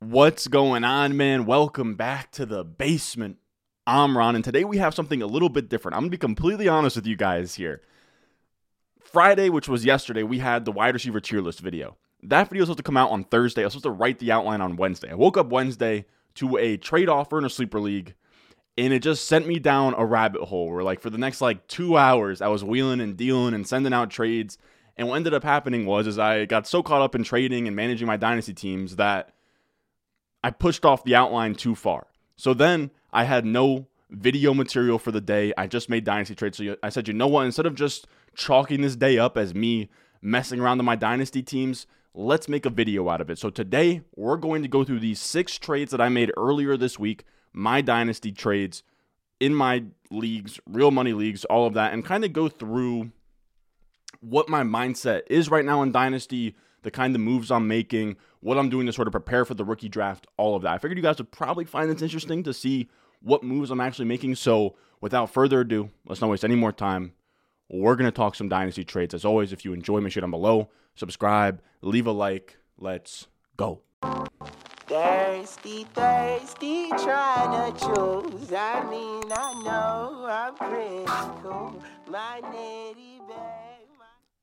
What's going on, man? Welcome back to the basement. I'm Ron, and today we have something a little bit different. I'm gonna be completely honest with you guys here. Friday, which was yesterday, we had the wide receiver tier list video. That video was supposed to come out on Thursday. I was supposed to write the outline on Wednesday. I woke up Wednesday to a trade offer in a sleeper league, and it just sent me down a rabbit hole where, like, for the next like two hours, I was wheeling and dealing and sending out trades. And what ended up happening was, is I got so caught up in trading and managing my dynasty teams that I pushed off the outline too far. So then I had no video material for the day. I just made dynasty trades. So I said, you know what? Instead of just chalking this day up as me messing around with my dynasty teams, let's make a video out of it. So today we're going to go through these six trades that I made earlier this week, my dynasty trades in my leagues, real money leagues, all of that, and kind of go through what my mindset is right now in dynasty the kind of moves I'm making, what I'm doing to sort of prepare for the rookie draft, all of that. I figured you guys would probably find this interesting to see what moves I'm actually making. So, without further ado, let's not waste any more time. We're going to talk some dynasty trades. As always, if you enjoy, make sure down below, subscribe, leave a like. Let's go. Thirsty, thirsty, trying to choose. I mean, I know I'm critical. My nitty bag.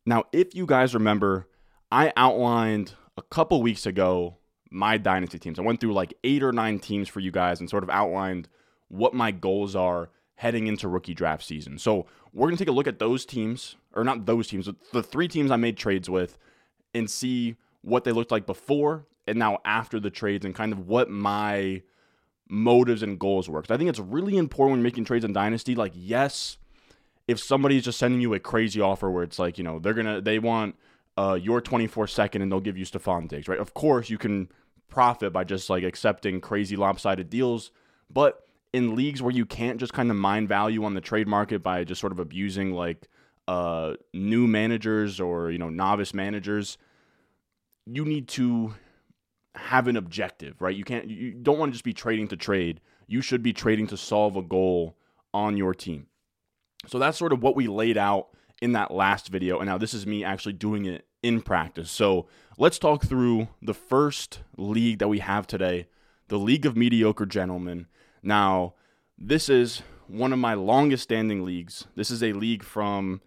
Now, if you guys remember, I outlined a couple weeks ago my dynasty teams. I went through like eight or nine teams for you guys and sort of outlined what my goals are heading into rookie draft season. So we're going to take a look at those teams, or not those teams, the three teams I made trades with, and see what they looked like before and now after the trades and kind of what my motives and goals were. Because I think it's really important when making trades in Dynasty. Like, yes, if somebody's just sending you a crazy offer where it's like, you know, they're going to, they want uh, your 24 second and they'll give you Stefon Diggs, right? Of course, you can profit by just like accepting crazy lopsided deals, but in leagues where you can't just kind of mine value on the trade market by just sort of abusing like uh, new managers or you know novice managers, you need to have an objective, right? You can't you don't want to just be trading to trade. You should be trading to solve a goal on your team. So that's sort of what we laid out in that last video. And now this is me actually doing it in practice. So let's talk through the first league that we have today the League of Mediocre Gentlemen. Now, this is one of my longest standing leagues. This is a league from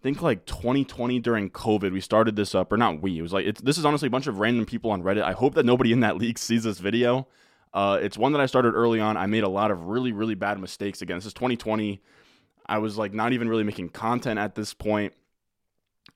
I think like 2020 during COVID. We started this up, or not we. It was like it's, this is honestly a bunch of random people on Reddit. I hope that nobody in that league sees this video. Uh, it's one that I started early on. I made a lot of really really bad mistakes again. This is 2020. I was like not even really making content at this point.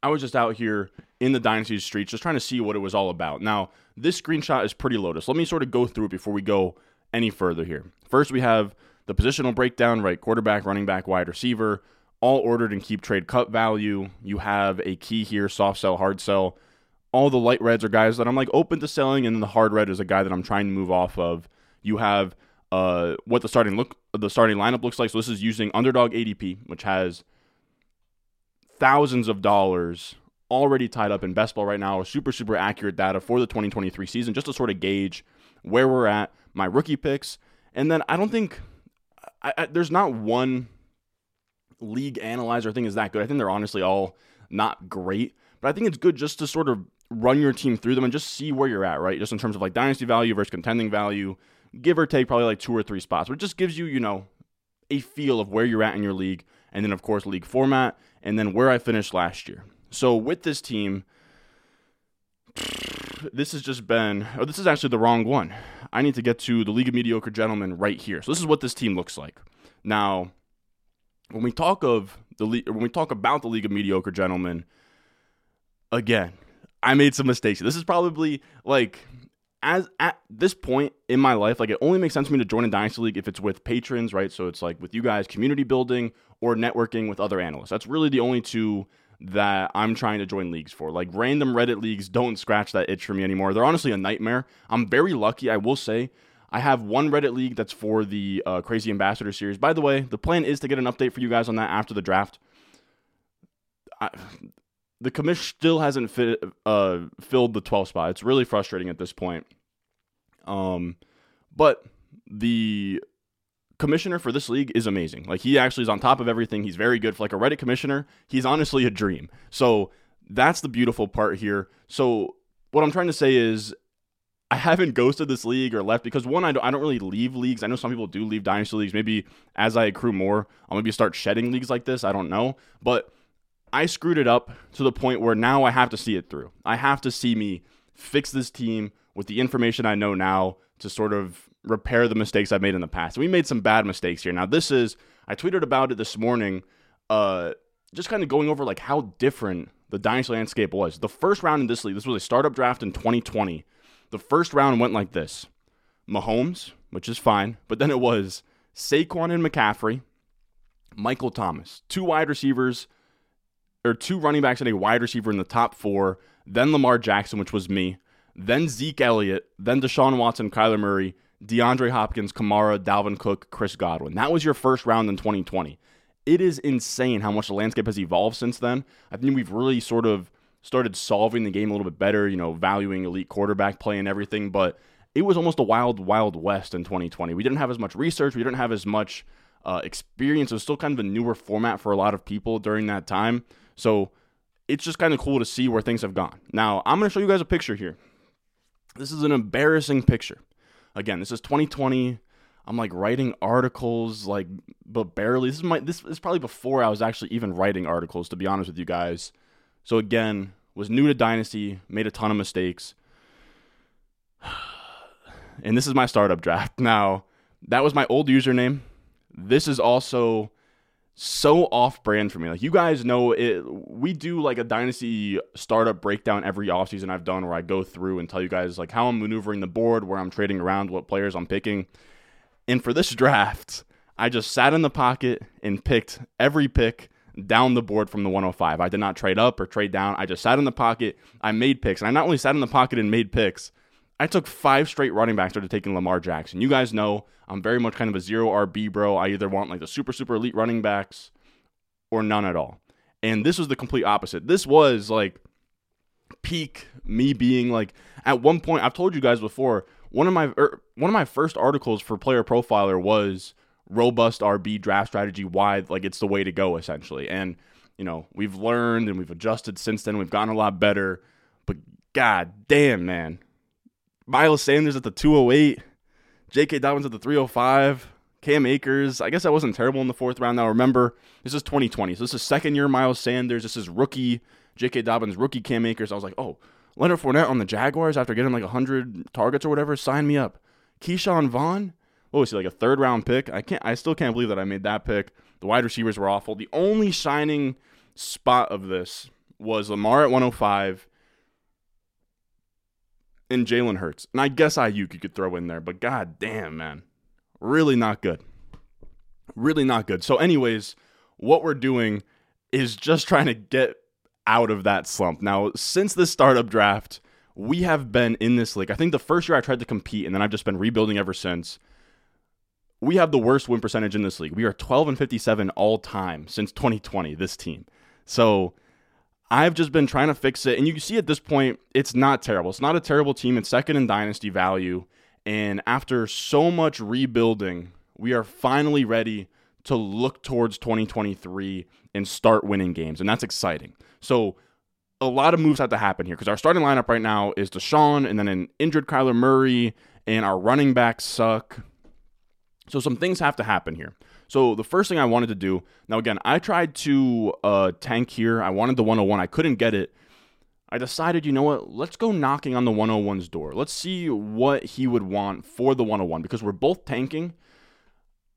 I was just out here in the Dynasty streets just trying to see what it was all about. Now, this screenshot is pretty loaded. Let me sort of go through it before we go any further here. First, we have the positional breakdown, right? Quarterback, running back, wide receiver, all ordered and KeepTradeCut value. You have a key here, soft sell, hard sell. All the light reds are guys that I'm like open to selling, and then the hard red is a guy that I'm trying to move off of. You have uh, what the starting look the starting lineup looks like. So this is using underdog ADP, which has thousands of dollars already tied up in best ball right now. Super super accurate data for the 2023 season, just to sort of gauge where we're at. My rookie picks, and then I don't think I, I, there's not one league analyzer thing is that good. I think they're honestly all not great, but I think it's good just to sort of run your team through them and just see where you're at, right? Just in terms of like dynasty value versus contending value give or take probably like two or three spots. It just gives you, you know, a feel of where you're at in your league, and then of course league format, and then where I finished last year. So with this team, this has just been. Oh, this is actually the wrong one. I need to get to the League of Mediocre Gentlemen right here. So this is what this team looks like. Now, when we talk of the league, when we talk about the League of Mediocre Gentlemen, again, I made some mistakes. This is probably like as at this point in my life, like it only makes sense for me to join a dynasty league if it's with patrons, right? So it's like with you guys, community building or networking with other analysts. That's really the only two that I'm trying to join leagues for. Like random Reddit leagues don't scratch that itch for me anymore. They're honestly a nightmare. I'm very lucky, I will say. I have one Reddit league that's for the uh, Crazy Ambassador series. By the way, the plan is to get an update for you guys on that after the draft. I, the commission still hasn't fit, uh, filled the 12 spot. It's really frustrating at this point. Um, but the commissioner for this league is amazing. Like he actually is on top of everything. He's very good for like a Reddit commissioner. He's honestly a dream. So that's the beautiful part here. So what I'm trying to say is I haven't ghosted this league or left because one, I don't, I don't really leave leagues. I know some people do leave dynasty leagues. Maybe as I accrue more, I'll maybe start shedding leagues like this. I don't know, but I screwed it up to the point where now I have to see it through. I have to see me fix this team with the information I know now to sort of repair the mistakes I've made in the past. We made some bad mistakes here. Now, this is I tweeted about it this morning, uh, just kind of going over like how different the dynasty landscape was. The first round in this league, this was a startup draft in 2020. The first round went like this: Mahomes, which is fine, but then it was Saquon and McCaffrey, Michael Thomas, two wide receivers, or two running backs and a wide receiver in the top four. Then Lamar Jackson, which was me. Then Zeke Elliott. Then Deshaun Watson, Kyler Murray, DeAndre Hopkins, Kamara, Dalvin Cook, Chris Godwin. That was your first round in 2020. It is insane how much the landscape has evolved since then. I think we've really sort of started solving the game a little bit better, you know, valuing elite quarterback play and everything, but it was almost a wild, wild west in 2020. We didn't have as much research, we didn't have as much uh, experience. It was still kind of a newer format for a lot of people during that time. So it's just kind of cool to see where things have gone. Now, I'm going to show you guys a picture here. This is an embarrassing picture. Again, this is 2020. I'm like writing articles, like, but barely. This is my. This is probably before I was actually even writing articles, to be honest with you guys. So again, was new to Dynasty, made a ton of mistakes, and this is my startup draft. Now, that was my old username. This is also so off brand for me. Like you guys know it we do like a dynasty startup breakdown every offseason I've done where I go through and tell you guys like how I'm maneuvering the board, where I'm trading around, what players I'm picking. And for this draft, I just sat in the pocket and picked every pick down the board from the 105. I did not trade up or trade down. I just sat in the pocket. I made picks. And I not only sat in the pocket and made picks, I took five straight running backs after taking Lamar Jackson. You guys know I'm very much kind of a zero RB bro. I either want like the super, super elite running backs or none at all. And this was the complete opposite. This was like peak me being like at one point I've told you guys before one of my er, one of my first articles for Player Profiler was robust RB draft strategy why like it's the way to go essentially. And you know, we've learned and we've adjusted since then. We've gotten a lot better. But god damn, man. Miles Sanders at the 208, J.K. Dobbins at the 305, Cam Akers. I guess I wasn't terrible in the fourth round. Now remember, this is 2020, so this is second year Miles Sanders. This is rookie J.K. Dobbins, rookie Cam Akers. I was like, oh, Leonard Fournette on the Jaguars after getting like 100 targets or whatever. Sign me up. Ke'Shawn Vaughn. What was he like a third round pick? I can't. I still can't believe that I made that pick. The wide receivers were awful. The only shining spot of this was Lamar at 105 and Jalen Hurts. And I guess Aiyuk you could throw in there, but god damn, man. Really not good. Really not good. So, anyways, what we're doing is just trying to get out of that slump. Now, since the startup draft, we have been in this league. I think the first year I tried to compete, and then I've just been rebuilding ever since. We have the worst win percentage in this league. We are 12 and 57 all time since 2020, this team. So I've just been trying to fix it. And you can see at this point, it's not terrible. It's not a terrible team. It's second in dynasty value. And after so much rebuilding, we are finally ready to look towards 2023 and start winning games. And that's exciting. So, a lot of moves have to happen here because our starting lineup right now is Deshaun and then an injured Kyler Murray, and our running backs suck. So, some things have to happen here. So the first thing I wanted to do, now again, I tried to uh, tank here. I wanted the 101. I couldn't get it. I decided, you know what? Let's go knocking on the 101's door. Let's see what he would want for the 101 because we're both tanking.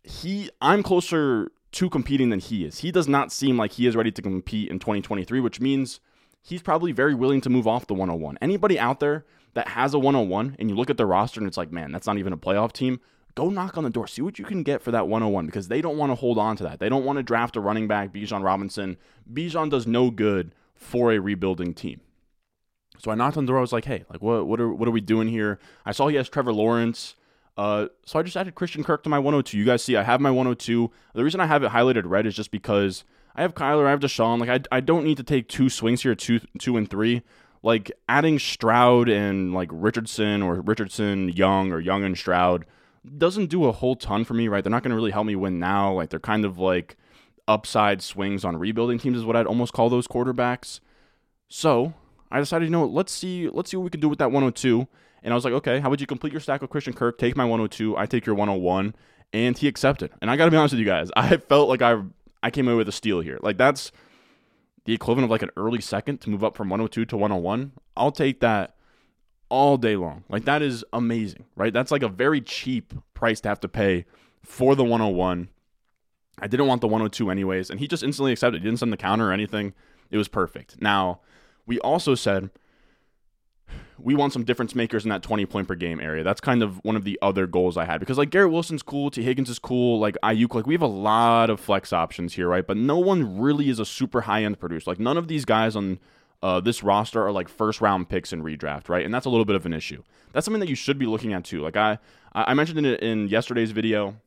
He, I'm closer to competing than he is. He does not seem like he is ready to compete in 2023, which means he's probably very willing to move off the 101. Anybody out there that has a 101 and you look at the roster and it's like, man, that's not even a playoff team go knock on the door. See what you can get for that 101 because they don't want to hold on to that. They don't want to draft a running back, Bijan Robinson. Bijan does no good for a rebuilding team. So I knocked on the door. I was like, hey, like what what are what are we doing here? I saw he has Trevor Lawrence. Uh, so I just added Christian Kirk to my 102. You guys see, I have my 102. The reason I have it highlighted red is just because I have Kyler, I have Deshaun. Like I, I don't need to take two swings here, two two and three. Like adding Stroud and like Richardson or Richardson Young or Young and Stroud doesn't do a whole ton for me, right? They're not going to really help me win now. Like they're kind of like upside swings on rebuilding teams is what I'd almost call those quarterbacks. So I decided, you know, let's see, let's see what we can do with that 102. And I was like, okay, how would you complete your stack with Christian Kirk? Take my 102, I take your 101, and he accepted. And I got to be honest with you guys, I felt like I I came away with a steal here. Like that's the equivalent of like an early second to move up from 102 to 101. I'll take that all day long. Like that is amazing, right? That's like a very cheap price to have to pay for the 101. I didn't want the 102 anyways, and he just instantly accepted. He didn't send the counter or anything. It was perfect. Now, we also said we want some difference makers in that 20 point per game area. That's kind of one of the other goals I had because like Garrett Wilson's cool, Tee Higgins is cool, like Aiyuk, like we have a lot of flex options here, right? But no one really is a super high end producer. Like none of these guys on uh, this roster are like first round picks in redraft, right? And that's a little bit of an issue. That's something that you should be looking at too. Like I I mentioned it in yesterday's video,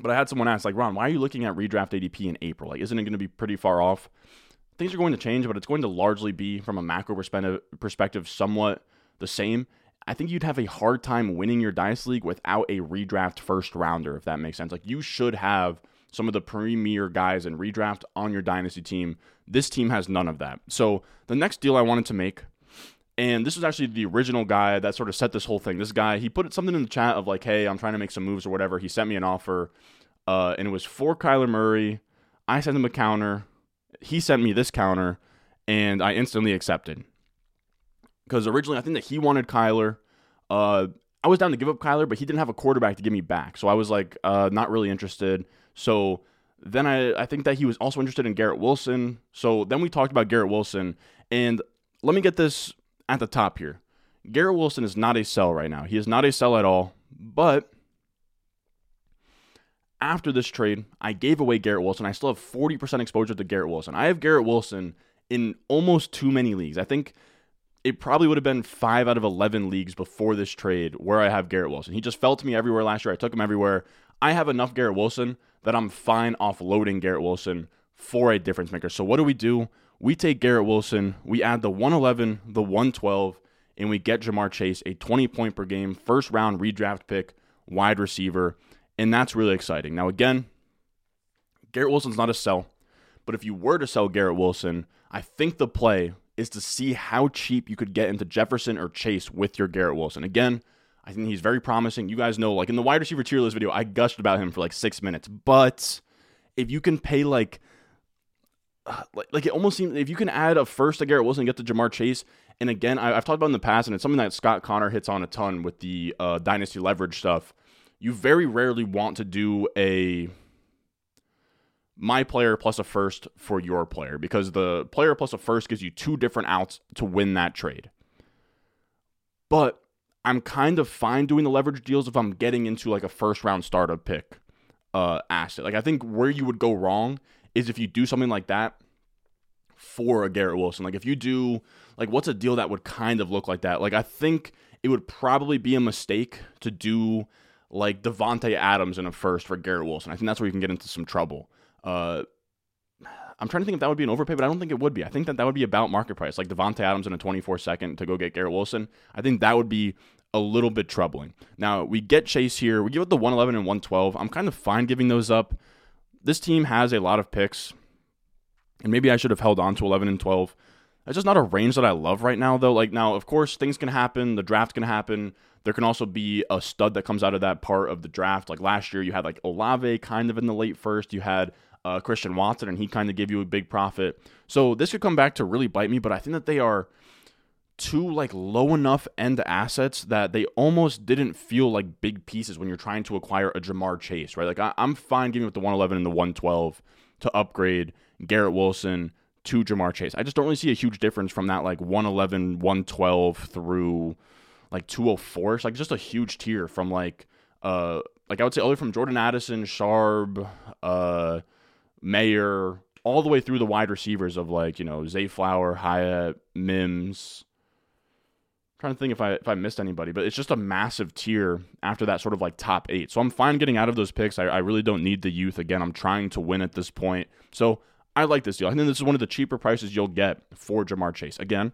but I had someone ask like Ron, why are you looking at redraft ADP in April? Like isn't it going to be pretty far off? Things are going to change, but it's going to largely be from a macro perspective, perspective somewhat the same. I think you'd have a hard time winning your dice league without a redraft first rounder, if that makes sense. Like you should have some of the premier guys in redraft on your dynasty team. This team has none of that. So the next deal I wanted to make, and this was actually the original guy that sort of set this whole thing. This guy, he put something in the chat of like, hey, I'm trying to make some moves or whatever. He sent me an offer, uh, and it was for Kyler Murray. I sent him a counter he sent me this counter, and I instantly accepted. Because originally, I think that he wanted Kyler. Uh, I was down to give up Kyler, but he didn't have a quarterback to give me back. So I was like, uh, not really interested. So then I, I think that he was also interested in Garrett Wilson. So then we talked about Garrett Wilson. And let me get this at the top here. Garrett Wilson is not a sell right now. He is not a sell at all. But after this trade, I gave away Garrett Wilson. I still have 40% exposure to Garrett Wilson. I have Garrett Wilson in almost too many leagues. I think it probably would have been five out of 11 leagues before this trade where I have Garrett Wilson. He just fell to me everywhere last year. I took him everywhere. I have enough Garrett Wilson that I'm fine offloading Garrett Wilson for a difference maker. So what do we do? We take Garrett Wilson, we add the 111, the 112, and we get Ja'Marr Chase, a 20 point per game, first round redraft pick, wide receiver. And that's really exciting. Now, again, Garrett Wilson's not a sell, but if you were to sell Garrett Wilson, I think the play is to see how cheap you could get into Jefferson or Chase with your Garrett Wilson. Again, I think he's very promising. You guys know, like in the wide receiver tier list video, I gushed about him for like six minutes. But if you can pay like, uh, like, like it almost seems if you can add a first to Garrett Wilson get to Ja'Marr Chase, and again, I, have talked about in the past, and it's something that Scott Connor hits on a ton with the uh, dynasty leverage stuff you very rarely want to do a my player plus a first for your player because the player plus a first gives you two different outs to win that trade. But I'm kind of fine doing the leverage deals if I'm getting into like a first round startup pick uh, asset. Like I think where you would go wrong is if you do something like that for a Garrett Wilson. Like if you do like what's a deal that would kind of look like that? Like I think it would probably be a mistake to do like Davante Adams in a first for Garrett Wilson. I think that's where you can get into some trouble. Uh, I'm trying to think if that would be an overpay, but I don't think it would be. I think that that would be about market price, like Davante Adams in a 24 second to go get Garrett Wilson. I think that would be a little bit troubling. Now we get Chase here. We give it the 111 and 112. I'm kind of fine giving those up. This team has a lot of picks, and maybe I should have held on to 11 and 12. It's just not a range that I love right now, though. Like now, of course, things can happen. The draft can happen. There can also be a stud that comes out of that part of the draft. Like last year, you had like Olave kind of in the late first. You had uh, Christian Watson, and he kind of gave you a big profit. So this could come back to really bite me, but I think that they are two like low enough end assets that they almost didn't feel like big pieces when you're trying to acquire a Ja'Marr Chase, right? Like I, am fine giving up the 111 and the 112 to upgrade Garrett Wilson to Ja'Marr Chase. I just don't really see a huge difference from that like 111, 112 through like 204. It's like just a huge tier from like uh like I would say all the way from Jordan Addison, Sharp, uh Mayer, all the way through the wide receivers of like, you know, Zay Flower, Hyatt, Mims. I'm trying to think if I if I missed anybody, but it's just a massive tier after that sort of like top eight. So I'm fine getting out of those picks. I, I really don't need the youth. Again, I'm trying to win at this point. So I like this deal. I think this is one of the cheaper prices you'll get for Ja'Marr Chase. Again,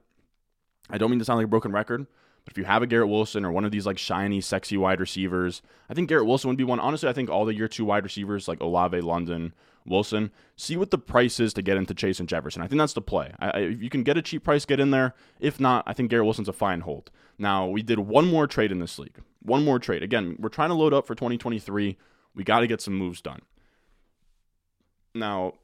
I don't mean to sound like a broken record, but if you have a Garrett Wilson or one of these like shiny, sexy wide receivers, I think Garrett Wilson would be one. Honestly, I think all the year two wide receivers like Olave, London Wilson. See what the price is to get into Chase and Jefferson. I think that's the play. I, if you can get a cheap price, get in there. If not, I think Garrett Wilson's a fine hold. Now, we did one more trade in this league. One more trade. Again, we're trying to load up for 2023. We got to get some moves done. Now,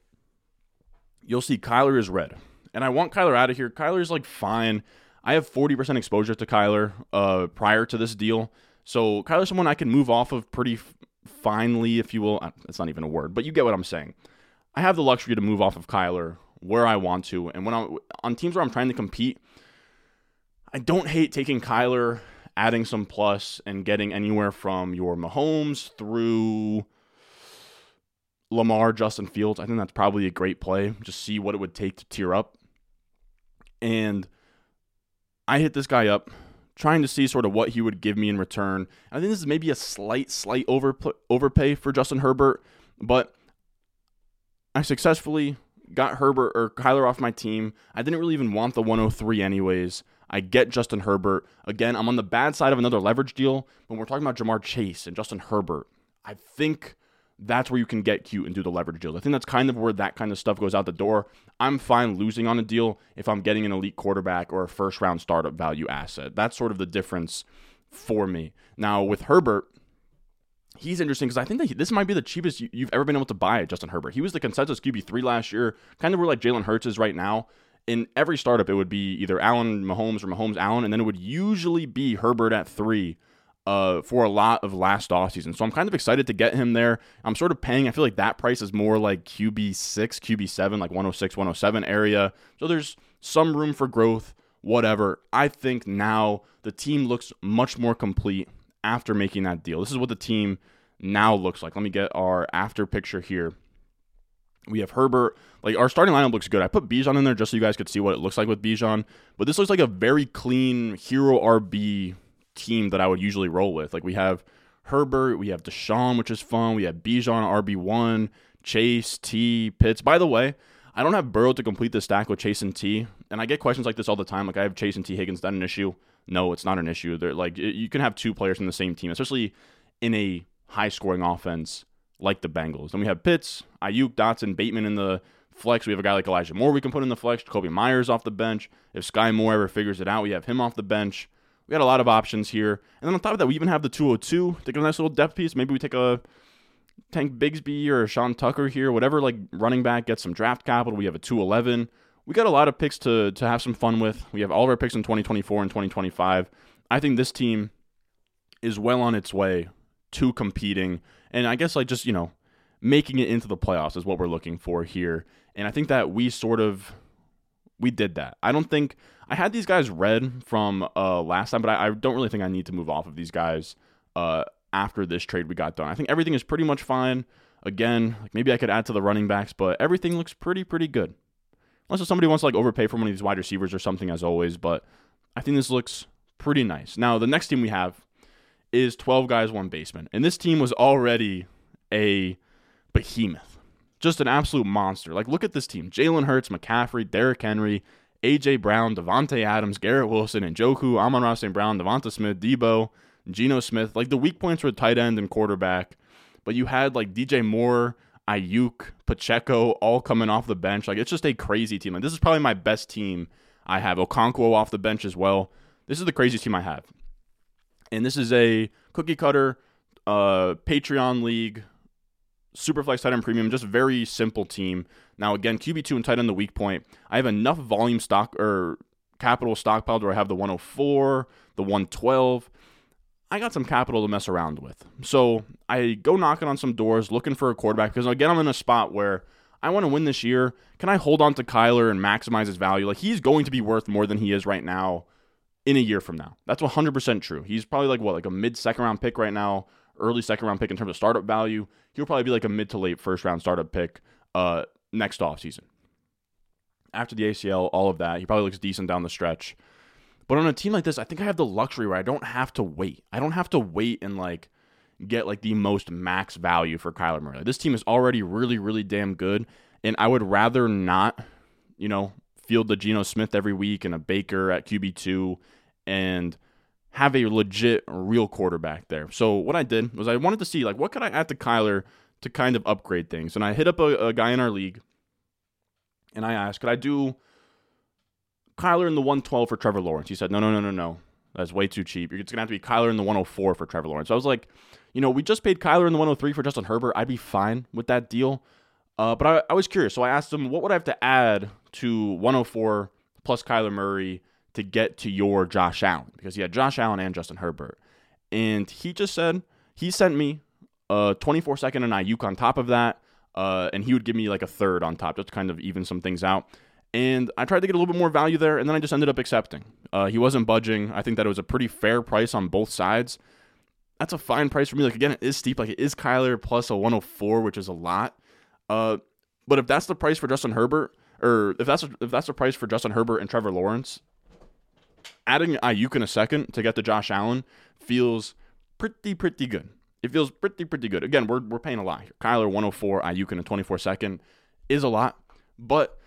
you'll see Kyler is red. And I want Kyler out of here. Kyler's like fine. I have 40% exposure to Kyler uh, prior to this deal. So Kyler's someone I can move off of pretty f- finely, if you will. Uh, that's not even a word, but you get what I'm saying. I have the luxury to move off of Kyler where I want to. And when I'm on teams where I'm trying to compete, I don't hate taking Kyler, adding some plus, and getting anywhere from your Mahomes through Lamar, Justin Fields. I think that's probably a great play. Just see what it would take to tear up. And I hit this guy up trying to see sort of what he would give me in return. I think this is maybe a slight, slight over overpay for Justin Herbert, but I successfully got Herbert or Kyler off my team. I didn't really even want the 103 anyways. I get Justin Herbert. Again, I'm on the bad side of another leverage deal when we're talking about Ja'Marr Chase and Justin Herbert. I think that's where you can get cute and do the leverage deals. I think that's kind of where that kind of stuff goes out the door. I'm fine losing on a deal if I'm getting an elite quarterback or a first round startup value asset. That's sort of the difference for me. Now, with Herbert, he's interesting because I think that he, this might be the cheapest you've ever been able to buy Justin Herbert. He was the consensus QB3 last year, kind of where like Jalen Hurts is right now. In every startup, it would be either Allen Mahomes or Mahomes Allen, and then it would usually be Herbert at three uh, for a lot of last offseason. So I'm kind of excited to get him there. I'm sort of paying, I feel like that price is more like QB6, QB7, like 106, 107 area. So there's some room for growth, whatever. I think now the team looks much more complete after making that deal. This is what the team now looks like. Let me get our after picture here. We have Herbert. Like our starting lineup looks good. I put Bijan in there just so you guys could see what it looks like with Bijan. But this looks like a very clean zero RB team that I would usually roll with. Like we have Herbert, we have Deshaun, which is fun. We have Bijan RB one, Chase T Pitts. By the way, I don't have Burrow to complete the stack with Chase and T, and I get questions like this all the time. Like I have Chase and Tee Higgins. That an issue? No, it's not an issue. They're like you can have two players in the same team, especially in a high scoring offense like the Bengals. Then we have Pitts, Aiyuk, Dotson, Bateman in the flex. We have a guy like Elijah Moore we can put in the flex. Kobe Myers off the bench. If Skyy Moore ever figures it out, we have him off the bench. We got a lot of options here. And then on top of that, we even have the 202. Take a nice little depth piece. Maybe we take a Tank Bigsby or Sean Tucker here, whatever like running back, get some draft capital. We have a 211. We got a lot of picks to to have some fun with. We have all of our picks in 2024 and 2025. I think this team is well on its way to competing. And I guess like just, you know, making it into the playoffs is what we're looking for here. And I think that we sort of we did that. I don't think I had these guys red from uh, last time, but I, I, don't really think I need to move off of these guys uh, after this trade we got done. I think everything is pretty much fine. Again, like maybe I could add to the running backs, but everything looks pretty pretty good. Unless somebody wants to like overpay for one of these wide receivers or something, as always. But I think this looks pretty nice. Now the next team we have is 12 guys, one basement, and this team was already a behemoth just an absolute monster. Like, look at this team Jalen Hurts, McCaffrey, Derrick Henry, A.J. Brown, Davante Adams, Garrett Wilson, and Njoku, Amon-Ra St. Brown, Devonta Smith, Deebo, Geno Smith. Like, the weak points were tight end and quarterback, but you had like DJ Moore, Aiyuk, Pacheco all coming off the bench. Like, it's just a crazy team. Like, this is probably my best team I have. Okonkwo off the bench as well. This is the craziest team I have. And this is a cookie cutter uh, Patreon league Superflex tight end premium, just very simple team. Now again, QB two and tight end the weak point. I have enough volume stock or capital stockpiled where I have the 104, the 112. I got some capital to mess around with. So I go knocking on some doors looking for a quarterback because again I'm in a spot where I want to win this year. Can I hold on to Kyler and maximize his value? Like he's going to be worth more than he is right now in a year from now. That's 100% true. He's probably like what, like a mid second round pick right now early second round pick in terms of startup value. He'll probably be like a mid to late first round startup pick uh, next offseason. After the ACL, all of that, he probably looks decent down the stretch. But on a team like this, I think I have the luxury where I don't have to wait. I don't have to wait and like get like the most max value for Kyler Murray. This team is already really, really damn good. And I would rather not, you know, field the Geno Smith every week and a Baker at QB2 and – have a legit real quarterback there. So what I did was I wanted to see like what could I add to Kyler to kind of upgrade things. And I hit up a, a guy in our league and I asked, could I do Kyler in the 112 for Trevor Lawrence? He said, no, no, no, no, no. That's way too cheap. It's going to have to be Kyler in the 104 for Trevor Lawrence. So I was like, you know, we just paid Kyler in the 103 for Justin Herbert. I'd be fine with that deal. Uh, but I, I was curious. So I asked him, what would I have to add to 104 plus Kyler Murray to get to your Josh Allen? Because he had Josh Allen and Justin Herbert. And he just said, he sent me a 24 second and Aiyuk on top of that. Uh, and he would give me like a third on top just to kind of even some things out. And I tried to get a little bit more value there, and then I just ended up accepting. Uh, he wasn't budging. I think that it was a pretty fair price on both sides. That's a fine price for me. Like again, it is steep. Like it is Kyler plus a 104, which is a lot. Uh, but if that's the price for Justin Herbert, or if that's if that's the price for Justin Herbert and Trevor Lawrence, adding Aiyuk in a second to get to Josh Allen feels pretty pretty good. It feels pretty pretty good. Again, we're we're paying a lot here. Kyler 104, Aiyuk in a 24 second is a lot, but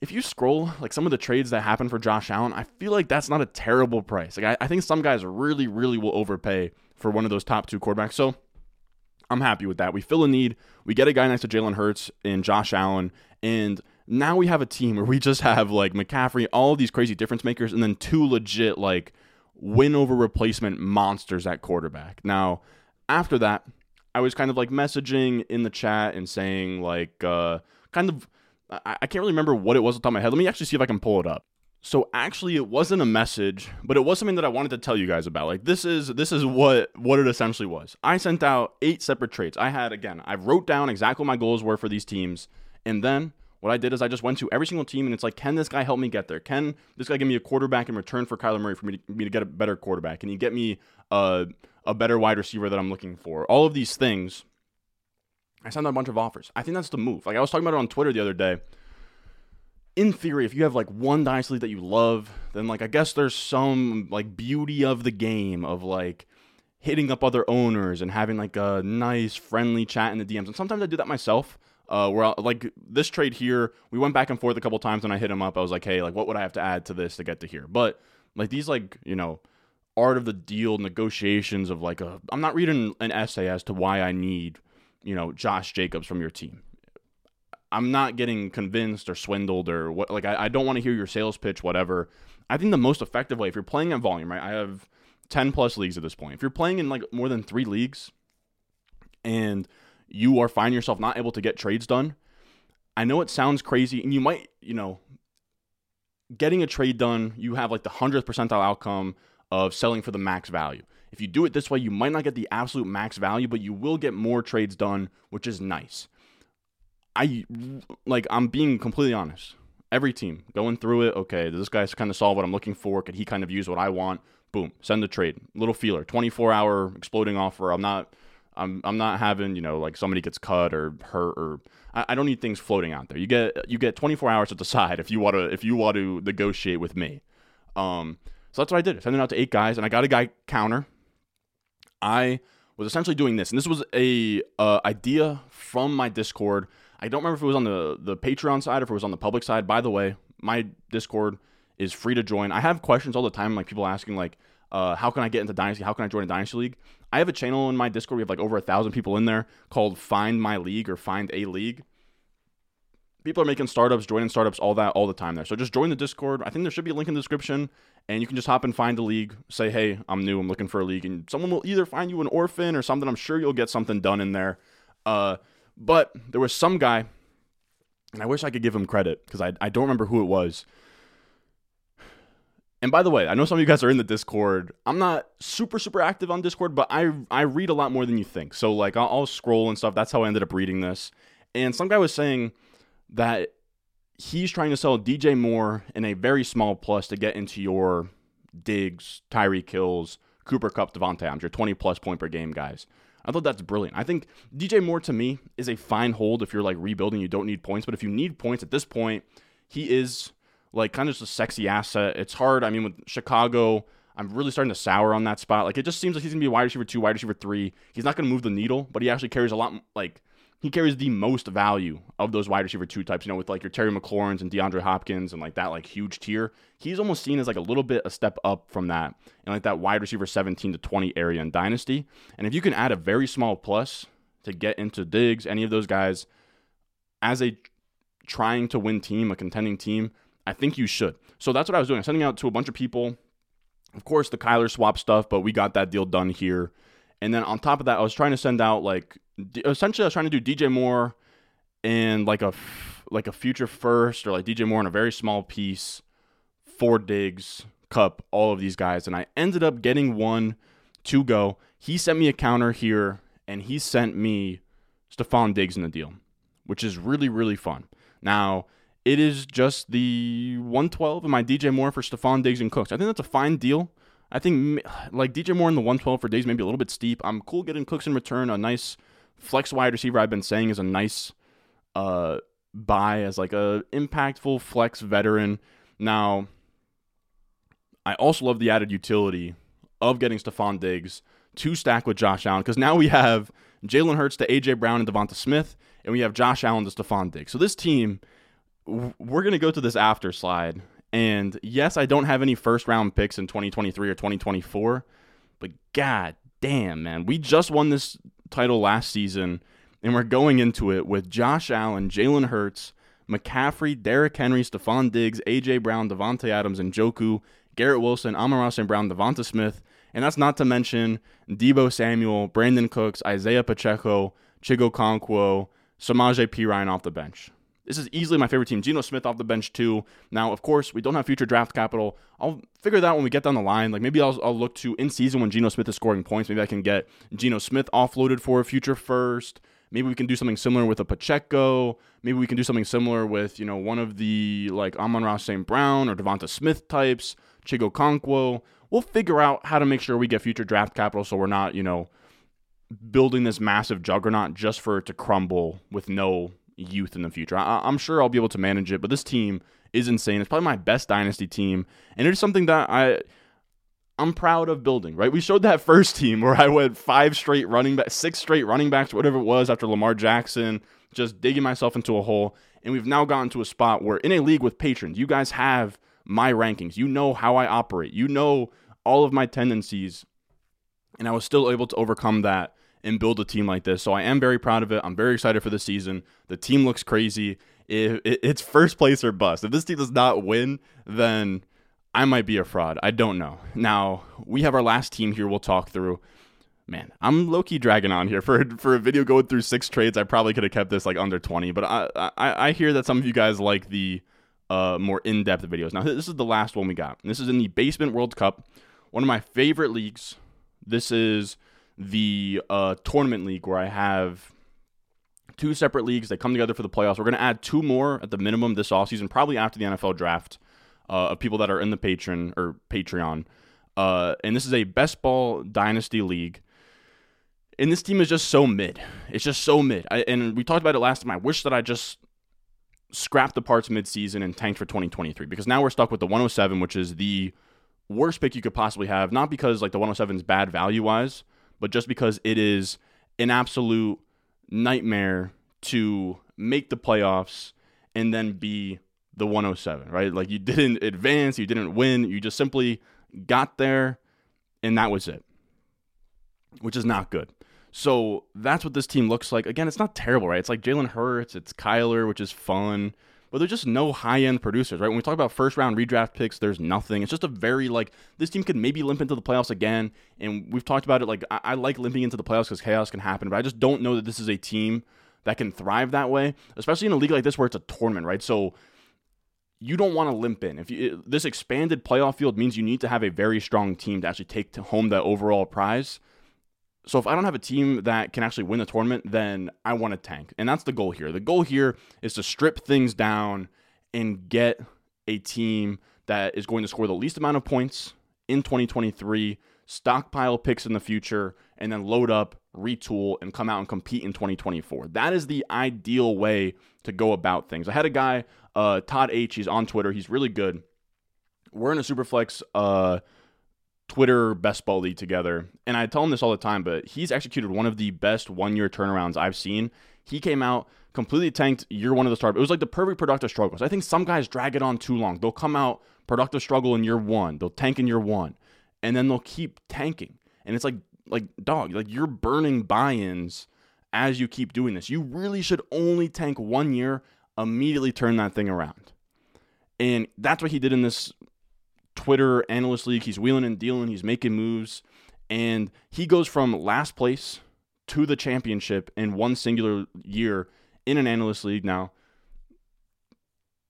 if you scroll like some of the trades that happen for Josh Allen, I feel like that's not a terrible price. Like I, I think some guys really, really will overpay for one of those top two quarterbacks. So I'm happy with that. We fill a need. We get a guy next to Jalen Hurts and Josh Allen, and now we have a team where we just have like McCaffrey, all these crazy difference makers, and then two legit like win over replacement monsters at quarterback. Now, after that, I was kind of like messaging in the chat and saying like uh kind of I, I can't really remember what it was on top of my head. Let me actually see if I can pull it up. So actually it wasn't a message, but it was something that I wanted to tell you guys about. Like this is this is what what it essentially was. I sent out eight separate trades. I had again, I wrote down exactly what my goals were for these teams, and then what I did is I just went to every single team and it's like, can this guy help me get there? Can this guy give me a quarterback in return for Kyler Murray for me to, me to get a better quarterback? Can he get me a, a better wide receiver that I'm looking for? All of these things. I sent out a bunch of offers. I think that's the move. Like I was talking about it on Twitter the other day in theory, if you have like one dynasty league that you love, then like I guess there's some like beauty of the game of like hitting up other owners and having like a nice friendly chat in the DMs. And sometimes I do that myself. Uh, where I, like this trade here, we went back and forth a couple times, and I hit him up. I was like, "Hey, like, what would I have to add to this to get to here?" But like these, like you know, art of the deal negotiations of like a, I'm not reading an essay as to why I need, you know, Josh Jacobs from your team. I'm not getting convinced or swindled or what. Like, I, I don't want to hear your sales pitch, whatever. I think the most effective way, if you're playing at volume, right? I have 10 plus leagues at this point. If you're playing in like more than three leagues and you are finding yourself not able to get trades done, I know it sounds crazy and you might, you know, getting a trade done, you have like the 100th percentile outcome of selling for the max value. If you do it this way, you might not get the absolute max value, but you will get more trades done, which is nice. I like I'm being completely honest. Every team going through it, okay, this guy kind of solve what I'm looking for? Could he kind of use what I want? Boom, send the trade. Little feeler, 24 hour exploding offer. I'm not I'm I'm not having, you know, like somebody gets cut or hurt or I, I don't need things floating out there. You get you get 24 hours to decide if you want to if you want to negotiate with me. Um so that's what I did. I sent it out to eight guys and I got a guy counter. I was essentially doing this, and this was a uh, idea from my Discord I don't remember if it was on the the Patreon side or if it was on the public side. By the way, my Discord is free to join. I have questions all the time, like people asking like, uh, how can I get into Dynasty? How can I join a Dynasty League? I have a channel in my Discord. We have like over a thousand people in there called Find My League or Find a League. People are making startups, joining startups, all that, all the time there. So just join the Discord. I think there should be a link in the description, and you can just hop and find a league. Say, hey, I'm new. I'm looking for a league, and someone will either find you an orphan or something. I'm sure you'll get something done in there. Uh, but there was some guy, and I wish I could give him credit because I, I don't remember who it was. And by the way, I know some of you guys are in the Discord. I'm not super super active on Discord, but I I read a lot more than you think. So like I'll, I'll scroll and stuff. That's how I ended up reading this. And some guy was saying that he's trying to sell DJ Moore in a very small plus to get into your Diggs, Tyreek Hills, Cooper Kupp, Davante Adams, your 20 plus point per game guys. I thought that's brilliant. I think DJ Moore to me is a fine hold if you're like rebuilding, you don't need points. But if you need points at this point, he is like kind of just a sexy asset. It's hard. I mean, with Chicago, I'm really starting to sour on that spot. Like it just seems like he's gonna be wide receiver two, wide receiver three. He's not gonna move the needle, but he actually carries a lot like he carries the most value of those wide receiver two types, you know, with like your Terry McLaurin's and DeAndre Hopkins and like that like huge tier. He's almost seen as like a little bit a step up from that and like that wide receiver 17 to 20 area in Dynasty. And if you can add a very small plus to get into Diggs, any of those guys, as a trying to win team, a contending team, I think you should. So that's what I was doing. I'm sending out to a bunch of people. Of course, the Kyler swap stuff, but we got that deal done here. And then on top of that, I was trying to send out like essentially I was trying to do DJ Moore and like a like a future first or like DJ Moore in a very small piece for Diggs, Kupp, all of these guys, and I ended up getting one to go. He sent me a counter here, and he sent me Stefon Diggs in the deal, which is really really fun. Now it is just the 112 in my DJ Moore for Stefon Diggs and Cooks. I think that's a fine deal. I think like DJ Moore in the 112 for Diggs maybe a little bit steep. I'm cool getting Cooks in return. A nice flex wide receiver I've been saying is a nice uh, buy as like a impactful flex veteran. Now, I also love the added utility of getting Stefon Diggs to stack with Josh Allen because now we have Jalen Hurts to AJ Brown and Devonta Smith, and we have Josh Allen to Stefon Diggs. So this team, we're gonna go to this after slide. And yes, I don't have any first round picks in 2023 or 2024, but god damn, man, we just won this title last season and we're going into it with Josh Allen, Jalen Hurts, McCaffrey, Derrick Henry, Stefon Diggs, AJ Brown, Davante Adams, and Njoku, Garrett Wilson, Amon St. Brown, Devonta Smith, and that's not to mention Deebo Samuel, Brandin Cooks, Isaiah Pacheco, Chig Okonkwo, Samaje Perine off the bench. This is easily my favorite team. Geno Smith off the bench too. Now, of course, we don't have future draft capital. I'll figure that when we get down the line. Like maybe I'll, I'll look to in season when Geno Smith is scoring points. Maybe I can get Geno Smith offloaded for a future first. Maybe we can do something similar with a Pacheco. Maybe we can do something similar with, you know, one of the like Amon-Ra St. Brown or Devonta Smith types, Chig Okonkwo. We'll figure out how to make sure we get future draft capital so we're not, you know, building this massive juggernaut just for it to crumble with no youth in the future. I- am sure I'll be able to manage it, but this team is insane. It's probably my best dynasty team, and it is something that I I'm proud of building, right? We showed that first team where I went five straight running back, six straight running backs, whatever it was after Lamar Jackson, just digging myself into a hole. And we've now gotten to a spot where in a league with patrons, you guys have my rankings. You know how I operate. You know all of my tendencies. And I was still able to overcome that and build a team like this. So I am very proud of it. I'm very excited for the season. The team looks crazy. If it's first place or bust. If this team does not win, then I might be a fraud. I don't know. Now, we have our last team here we'll talk through. Man, I'm low key dragging on here for for a video going through six trades. I probably could have kept this like under 20, but I I, I hear that some of you guys like the uh, more in depth videos. Now, this is the last one we got. This is in the Basement World Cup, one of my favorite leagues. This is the uh, tournament league where I have two separate leagues. that come together for the playoffs. We're going to add two more at the minimum this offseason, probably after the NFL draft uh, of people that are in the patron or Patreon. Uh, and this is a best ball dynasty league. And this team is just so mid. It's just so mid. I, and we talked about it last time. I wish that I just scrapped the parts mid-season and tanked for 2023 because now we're stuck with the 107, which is the worst pick you could possibly have. Not because like the 107 is bad value wise, but just because it is an absolute nightmare to make the playoffs and then be the 107, right? Like you didn't advance, you didn't win, you just simply got there and that was it, which is not good. So that's what this team looks like. Again, it's not terrible, right? It's like Jalen Hurts, it's Kyler, which is fun, but there's just no high end producers, right? When we talk about first round redraft picks, there's nothing. It's just a very like this team could maybe limp into the playoffs again, and we've talked about it. Like I, I like limping into the playoffs because chaos can happen, but I just don't know that this is a team that can thrive that way, especially in a league like this where it's a tournament, right? So you don't want to limp in. If you, this expanded playoff field means you need to have a very strong team to actually take to home the overall prize. So if I don't have a team that can actually win the tournament, then I want to tank. And that's the goal here. The goal here is to strip things down and get a team that is going to score the least amount of points in 2023, stockpile picks in the future, and then load up, retool, and come out and compete in 2024. That is the ideal way to go about things. I had a guy uh, Todd H. He's on Twitter. He's really good. We're in a Superflex uh, Twitter best ball league together, and I tell him this all the time. But he's executed one of the best one year turnarounds I've seen. He came out completely tanked year one of the start. It was like the perfect productive struggle. So I think some guys drag it on too long. They'll come out productive struggle in year one. They'll tank in year one, and then they'll keep tanking. And it's like like dog, like you're burning buy-ins as you keep doing this. You really should only tank one year, immediately turn that thing around. And that's what he did in this Twitter analyst league. He's wheeling and dealing, he's making moves, and he goes from last place to the championship in one singular year in an analyst league now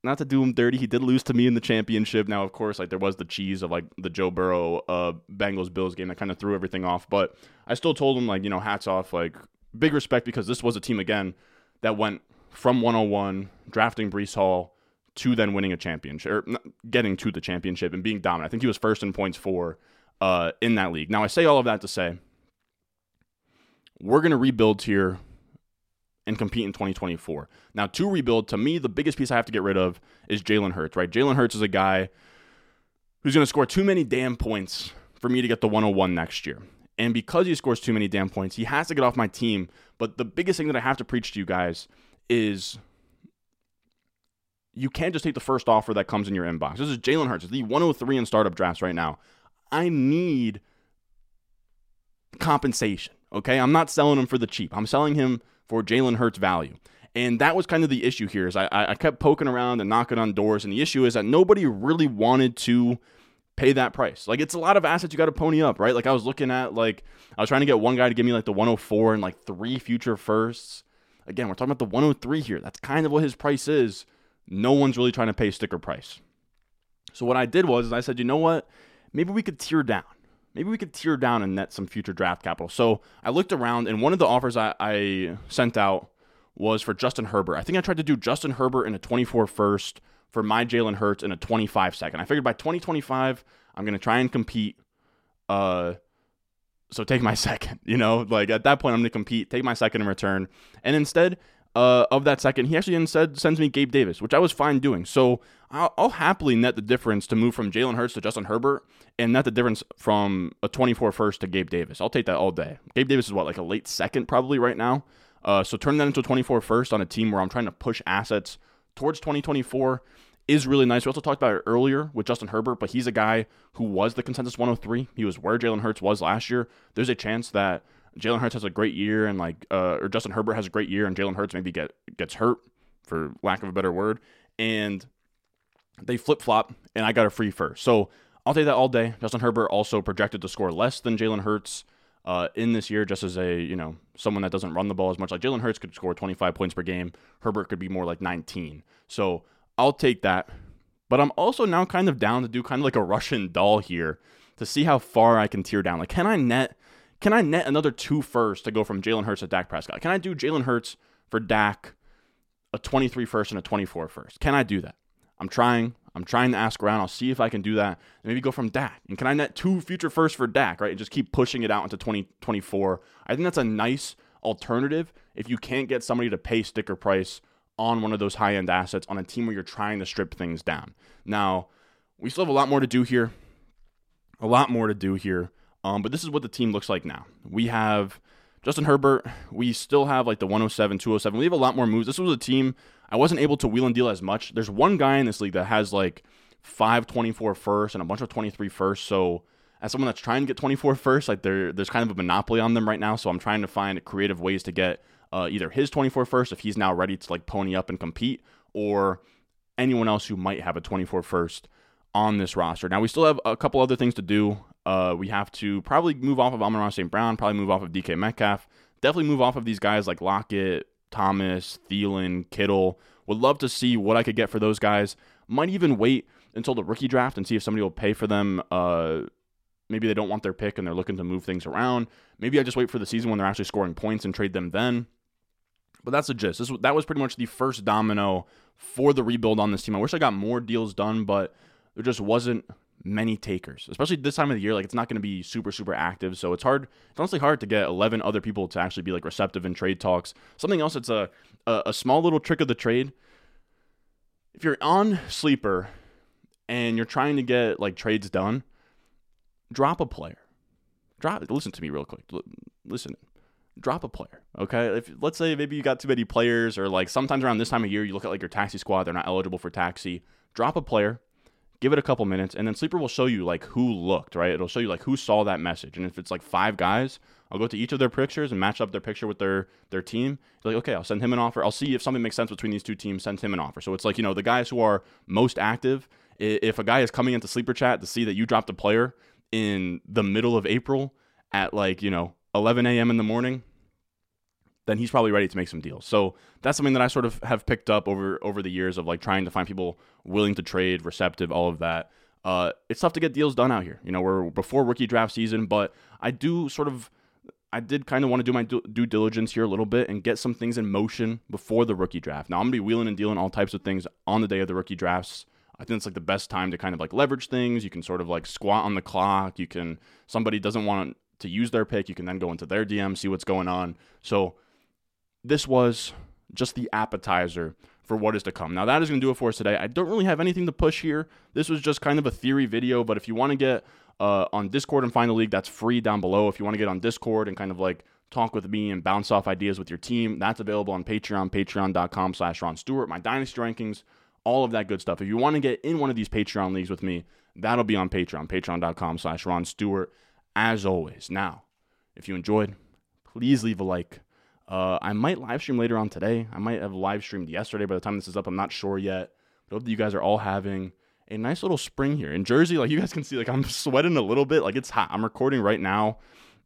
not to do him dirty, he did lose to me in the championship. Now, of course, like there was the cheese of like the Joe Burrow uh Bengals Bills game that kind of threw everything off. But I still told him like, you know, hats off, like big respect because this was a team again that went from 101, drafting Breece Hall to then winning a championship or getting to the championship and being dominant. I think he was first in points for uh in that league. Now I say all of that to say we're gonna rebuild here and compete in 2024. Now, to rebuild, to me, the biggest piece I have to get rid of is Jalen Hurts, right? Jalen Hurts is a guy who's going to score too many damn points for me to get the 101 next year. And because he scores too many damn points, he has to get off my team. But the biggest thing that I have to preach to you guys is you can't just take the first offer that comes in your inbox. This is Jalen Hurts, the 103 in startup drafts right now. I need compensation. Okay, I'm not selling him for the cheap. I'm selling him for Jalen Hurts value. And that was kind of the issue here. Is I, I kept poking around and knocking on doors, and the issue is that nobody really wanted to pay that price. Like it's a lot of assets you got to pony up, right? Like I was looking at like I was trying to get one guy to give me like the 104 and like three future firsts. Again, we're talking about the 103 here. That's kind of what his price is. No one's really trying to pay sticker price. So what I did was I said, you know what? Maybe we could tear down maybe we could tear down and net some future draft capital. So I looked around, and one of the offers I, I sent out was for Justin Herbert. I think I tried to do Justin Herbert in a 24 first for my Jalen Hurts in a 25 second. I figured by 2025, I'm going to try and compete. Uh, so take my second, you know, like at that point, I'm going to compete, take my second in return. And instead, uh, of that second, he actually instead sends me Gabe Davis, which I was fine doing. So I'll, I'll happily net the difference to move from Jalen Hurts to Justin Herbert and net the difference from a 24 first to Gabe Davis. I'll take that all day. Gabe Davis is what, like a late second probably right now. Uh, so turn that into a 24 first on a team where I'm trying to push assets towards 2024 is really nice. We also talked about it earlier with Justin Herbert, but he's a guy who was the consensus 103. He was where Jalen Hurts was last year. There's a chance that Jalen Hurts has a great year and like uh, or Justin Herbert has a great year and Jalen Hurts maybe get gets hurt for lack of a better word and they flip flop and I got a free first. So I'll take that all day. Justin Herbert also projected to score less than Jalen Hurts uh, in this year, just as a you know someone that doesn't run the ball as much. Like Jalen Hurts could score 25 points per game. Herbert could be more like 19. So I'll take that. But I'm also now kind of down to do kind of like a Russian doll here to see how far I can tear down. Like, can I net can I net another two firsts to go from Jalen Hurts to Dak Prescott? Can I do Jalen Hurts for Dak, a 23 first and a 24 first? Can I do that? I'm trying. I'm trying to ask around. I'll see if I can do that. Maybe go from Dak. And can I net two future firsts for Dak, right? And just keep pushing it out into 2024. I think that's a nice alternative if you can't get somebody to pay sticker price on one of those high end assets on a team where you're trying to strip things down. Now, we still have a lot more to do here. A lot more to do here. Um, but this is what the team looks like now. We have Justin Herbert. We still have like the 107, 207. We have a lot more moves. This was a team I wasn't able to wheel and deal as much. There's one guy in this league that has like five 24 first and a bunch of 23 first. So as someone that's trying to get 24 first, like there, there's kind of a monopoly on them right now. So I'm trying to find creative ways to get uh, either his 24 first if he's now ready to like pony up and compete, or anyone else who might have a 24 first on this roster. Now we still have a couple other things to do. Uh, we have to probably move off of Amon St. Brown, probably move off of DK Metcalf, definitely move off of these guys like Lockett, Thomas, Thielen, Kittle. Would love to see what I could get for those guys. Might even wait until the rookie draft and see if somebody will pay for them. Uh, maybe they don't want their pick and they're looking to move things around. Maybe I just wait for the season when they're actually scoring points and trade them then. But that's the gist. This, that was pretty much the first domino for the rebuild on this team. I wish I got more deals done, but there just wasn't many takers, especially this time of the year. Like it's not going to be super super active, so it's hard. It's honestly hard to get 11 other people to actually be like receptive in trade talks. Something else that's a a, a small little trick of the trade. If you're on sleeper and you're trying to get like trades done, drop a player. Drop. Listen to me real quick. Listen. Drop a player. Okay. If let's say maybe you got too many players, or like sometimes around this time of year you look at like your taxi squad, they're not eligible for taxi. Drop a player give it a couple minutes, and then Sleeper will show you like who looked, right? It'll show you like who saw that message, and if it's like five guys, I'll go to each of their pictures and match up their picture with their their team. Like, okay, I'll send him an offer. I'll see if something makes sense between these two teams. Send him an offer. So it's like you know the guys who are most active. If a guy is coming into Sleeper Chat to see that you dropped a player in the middle of April at like you know 11 a.m. in the morning, then he's probably ready to make some deals. So that's something that I sort of have picked up over over the years of like trying to find people willing to trade, receptive, all of that. Uh, it's tough to get deals done out here. You know, we're before rookie draft season, but I do sort of, I did kind of want to do my due diligence here a little bit and get some things in motion before the rookie draft. Now I'm gonna be wheeling and dealing all types of things on the day of the rookie drafts. I think it's like the best time to kind of like leverage things. You can sort of like squat on the clock. You can somebody doesn't want to use their pick, you can then go into their DM, see what's going on. So this was just the appetizer for what is to come. Now, that is going to do it for us today. I don't really have anything to push here. This was just kind of a theory video, but if you want to get uh, on Discord and find the league, that's free down below. If you want to get on Discord and kind of like talk with me and bounce off ideas with your team, that's available on Patreon, patreon.com slash Ron Stewart, my dynasty rankings, all of that good stuff. If you want to get in one of these Patreon leagues with me, that'll be on Patreon, patreon.com slash Ron Stewart, as always. Now, if you enjoyed, please leave a like uh, I might live stream later on today. I might have live streamed yesterday. By the time this is up, I'm not sure yet. But hope that you guys are all having a nice little spring here in Jersey. Like you guys can see, like I'm sweating a little bit. Like it's hot. I'm recording right now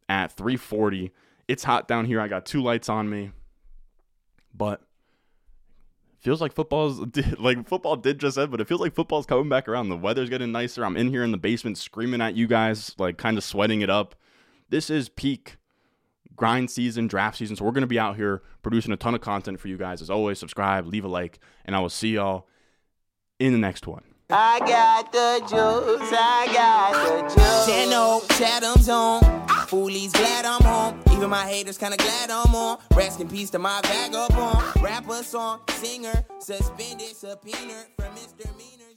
at 3:40. It's hot down here. I got two lights on me, but feels like football's like football did just end, but it feels like football's coming back around. The weather's getting nicer. I'm in here in the basement screaming at you guys, like kind of sweating it up. This is peak grind season, draft season. So we're going to be out here producing a ton of content for you guys. As always, subscribe, leave a like, and I will see y'all in the next one. I got the juice, I got the juice. Channel, Chatham's on. Foolies glad I'm home. Even my haters kinda glad I'm on. Rest in peace to my vagabond. Rapper, song, singer, suspended, subpoena from misdemeanors.